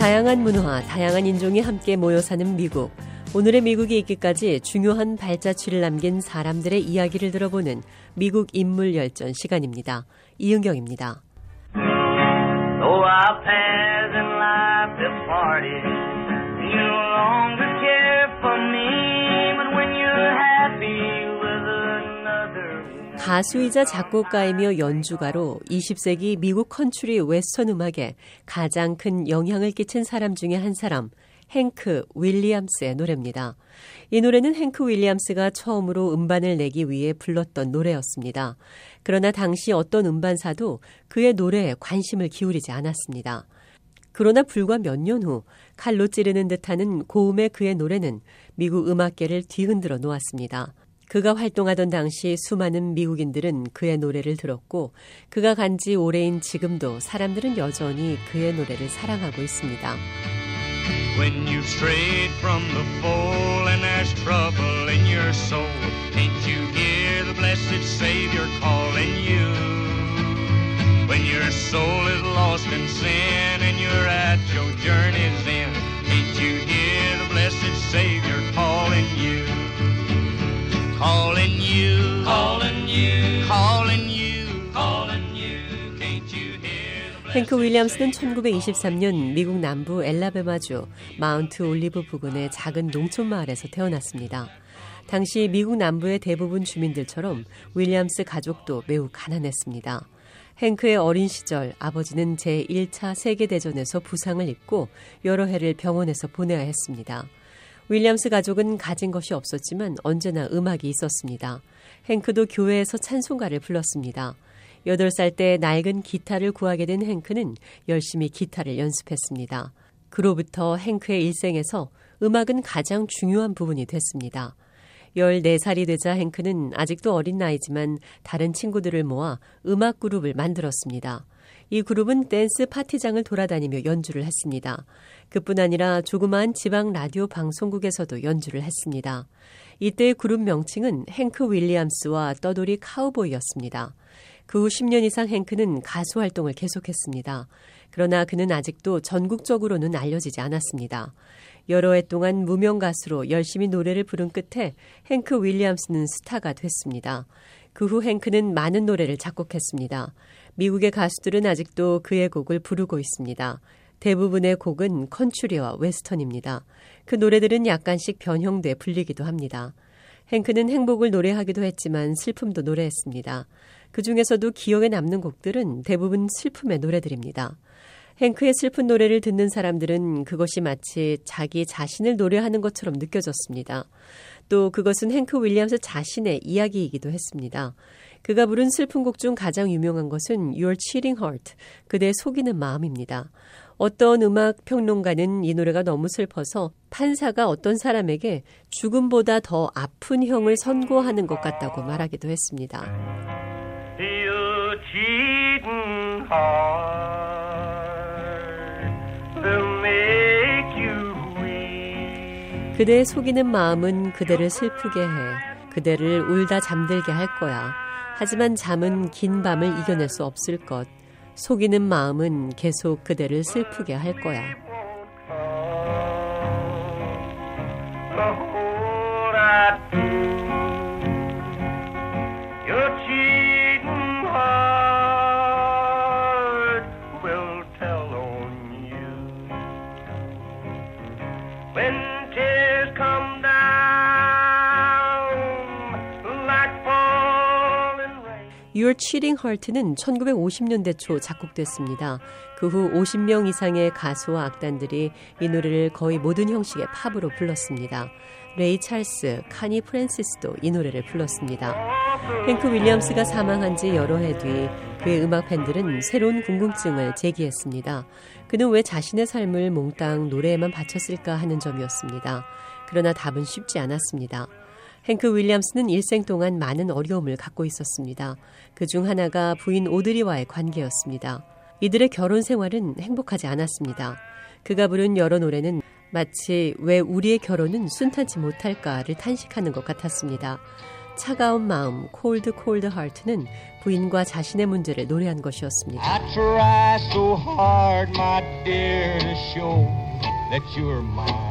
다양한 문화, 다양한 인종이 함께 모여 사는 미국. 오늘의 미국이 있기까지 중요한 발자취를 남긴 사람들의 이야기를 들어보는 미국 인물 열전 시간입니다. 이은경입니다. Though 가수이자 작곡가이며 연주가로 20세기 미국 컨츄리 웨스턴 음악에 가장 큰 영향을 끼친 사람 중에 한 사람, 행크 윌리엄스의 노래입니다. 이 노래는 행크 윌리엄스가 처음으로 음반을 내기 위해 불렀던 노래였습니다. 그러나 당시 어떤 음반사도 그의 노래에 관심을 기울이지 않았습니다. 그러나 불과 몇 년 후 칼로 찌르는 듯하는 고음의 그의 노래는 미국 음악계를 뒤흔들어 놓았습니다. 그가 활동하던 당시 수많은 미국인들은 그의 노래를 들었고 그가 간 지 오래인 지금도 사람들은 여전히 그의 노래를 사랑하고 있습니다. When you've strayed from the fold and there's trouble in your soul, can't you hear the blessed Savior calling you? 행크 윌리엄스는 1923년 미국 남부 앨라배마주 마운트 올리브 부근의 작은 농촌 마을에서 태어났습니다. 당시 미국 남부의 대부분 주민들처럼 윌리엄스 가족도 매우 가난했습니다. 행크의 어린 시절 아버지는 제1차 세계대전에서 부상을 입고 여러 해를 병원에서 보내야 했습니다. 윌리엄스 가족은 가진 것이 없었지만 언제나 음악이 있었습니다. 행크도 교회에서 찬송가를 불렀습니다. 8살 때 낡은 기타를 구하게 된 행크는 열심히 기타를 연습했습니다. 그로부터 행크의 일생에서 음악은 가장 중요한 부분이 됐습니다. 14살이 되자 행크는 아직도 어린 나이지만 다른 친구들을 모아 음악 그룹을 만들었습니다. 이 그룹은 댄스 파티장을 돌아다니며 연주를 했습니다. 그뿐 아니라 조그마한 지방 라디오 방송국에서도 연주를 했습니다. 이때의 그룹 명칭은 행크 윌리엄스와 떠돌이 카우보이였습니다. 그 후 10년 이상 행크는 가수 활동을 계속했습니다. 그러나 그는 아직도 전국적으로는 알려지지 않았습니다. 여러 해 동안 무명 가수로 열심히 노래를 부른 끝에 행크 윌리엄스는 스타가 됐습니다. 그 후 행크는 많은 노래를 작곡했습니다. 미국의 가수들은 아직도 그의 곡을 부르고 있습니다. 대부분의 곡은 컨츄리와 웨스턴입니다. 그 노래들은 약간씩 변형돼 불리기도 합니다. 행크는 행복을 노래하기도 했지만 슬픔도 노래했습니다. 그 중에서도 기억에 남는 곡들은 대부분 슬픔의 노래들입니다. 행크의 슬픈 노래를 듣는 사람들은 그것이 마치 자기 자신을 노래하는 것처럼 느껴졌습니다. 또 그것은 행크 윌리엄스 자신의 이야기이기도 했습니다. 그가 부른 슬픈 곡 중 가장 유명한 것은 Your Cheating Heart, 그대 속이는 마음입니다. 어떤 음악 평론가는 이 노래가 너무 슬퍼서 판사가 어떤 사람에게 죽음보다 더 아픈 형을 선고하는 것 같다고 말하기도 했습니다. 그대의 속이는 마음은 그대를 슬프게 해. 그대를 울다 잠들게 할 거야. 하지만 잠은 긴 밤을 이겨낼 수 없을 것. 속이는 마음은 계속 그대를 슬프게 할 거야. Your Cheating Heart는 1950년대 초 작곡됐습니다. 그 후 50명 이상의 가수와 악단들이 이 노래를 거의 모든 형식의 팝으로 불렀습니다. 레이 찰스, 코니 프랜시스도 이 노래를 불렀습니다. 행크 윌리엄스가 사망한 지 여러 해 뒤 그의 음악 팬들은 새로운 궁금증을 제기했습니다. 그는 왜 자신의 삶을 몽땅 노래에만 바쳤을까 하는 점이었습니다. 그러나 답은 쉽지 않았습니다. 행크 윌리엄스는 일생 동안 많은 어려움을 갖고 있었습니다. 그 중 하나가 부인 오드리와의 관계였습니다. 이들의 결혼 생활은 행복하지 않았습니다. 그가 부른 여러 노래는 마치 왜 우리의 결혼은 순탄치 못할까를 탄식하는 것 같았습니다. 차가운 마음 콜드 콜드 하트는 부인과 자신의 문제를 노래한 것이었습니다. I try so hard, my dear, to show that you're my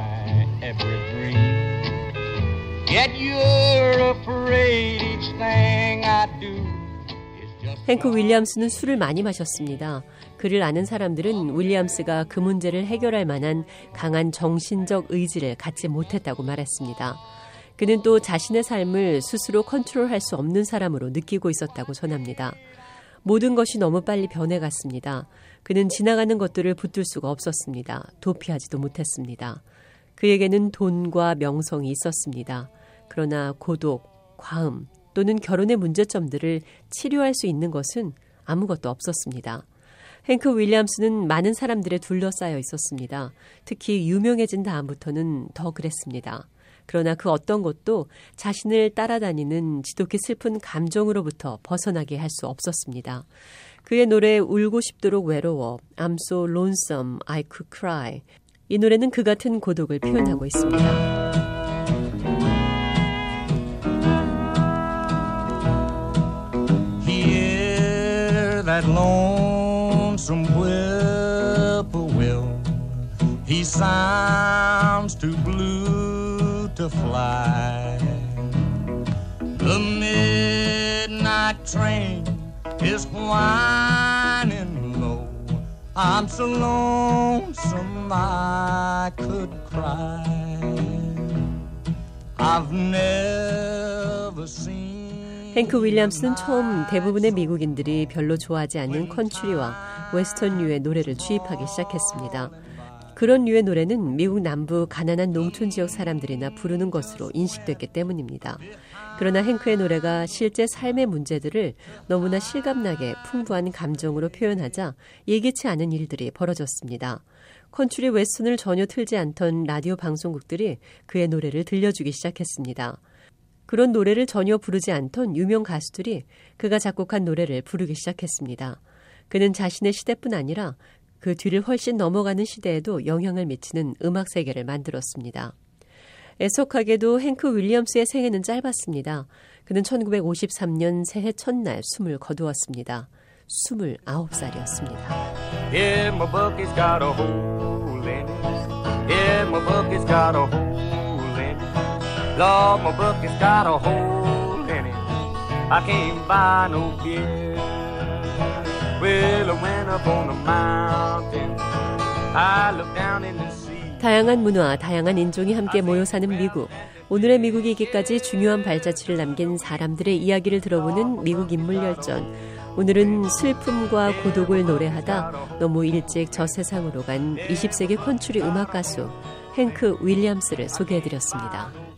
행크 윌리엄스는 술을 많이 마셨습니다. 그를 아는 사람들은 윌리엄스가 그 문제를 해결할 만한 강한 정신적 의지를 갖지 못했다고 말했습니다. 그는 또 자신의 삶을 스스로 컨트롤할 수 없는 사람으로 느끼고 있었다고 전합니다. 모든 것이 너무 빨리 변해갔습니다. 그는 지나가는 것들을 붙들 수가 없었습니다. 도피하지도 못했습니다. 그에게는 돈과 명성이 있었습니다. 그러나 고독, 과음 또는 결혼의 문제점들을 치료할 수 있는 것은 아무것도 없었습니다. 행크 윌리엄스는 많은 사람들에 둘러싸여 있었습니다. 특히 유명해진 다음부터는 더 그랬습니다. 그러나 그 어떤 것도 자신을 따라다니는 지독히 슬픈 감정으로부터 벗어나게 할 수 없었습니다. 그의 노래 울고 싶도록 외로워 I'm so lonesome I could cry 이 노래는 그 같은 고독을 표현하고 있습니다. That lonesome whippoorwill. He sounds too blue to fly. The midnight train is whining low. I'm so lonesome I could cry. I've never seen. 행크 윌리엄스는 처음 대부분의 미국인들이 별로 좋아하지 않는 컨츄리와 웨스턴 류의 노래를 취입하기 시작했습니다. 그런 류의 노래는 미국 남부 가난한 농촌 지역 사람들이나 부르는 것으로 인식됐기 때문입니다. 그러나 행크의 노래가 실제 삶의 문제들을 너무나 실감나게 풍부한 감정으로 표현하자 예기치 않은 일들이 벌어졌습니다. 컨츄리 웨스턴을 전혀 틀지 않던 라디오 방송국들이 그의 노래를 들려주기 시작했습니다. 그런 노래를 전혀 부르지 않던 유명 가수들이 그가 작곡한 노래를 부르기 시작했습니다. 그는 자신의 시대뿐 아니라 그 뒤를 훨씬 넘어가는 시대에도 영향을 미치는 음악 세계를 만들었습니다. 애석하게도 행크 윌리엄스의 생애는 짧았습니다. 그는 1953년 새해 첫날 숨을 거두었습니다. 29살이었습니다. Yeah, Lord, my bucket's got a hole in it. I can't buy no beer. Well, I went up on the mountain. I looked down in the sea. 다양한 문화, 다양한 인종이 함께 모여 사는 미국. 오늘의 미국이 있기까지 중요한 발자취를 남긴 사람들의 이야기를 들어보는 미국 인물 열전. 오늘은 슬픔과 고독을 노래하다 너무 일찍 저 세상으로 간 20세기 컨츄리 음악 가수 행크 윌리엄스를 소개해드렸습니다.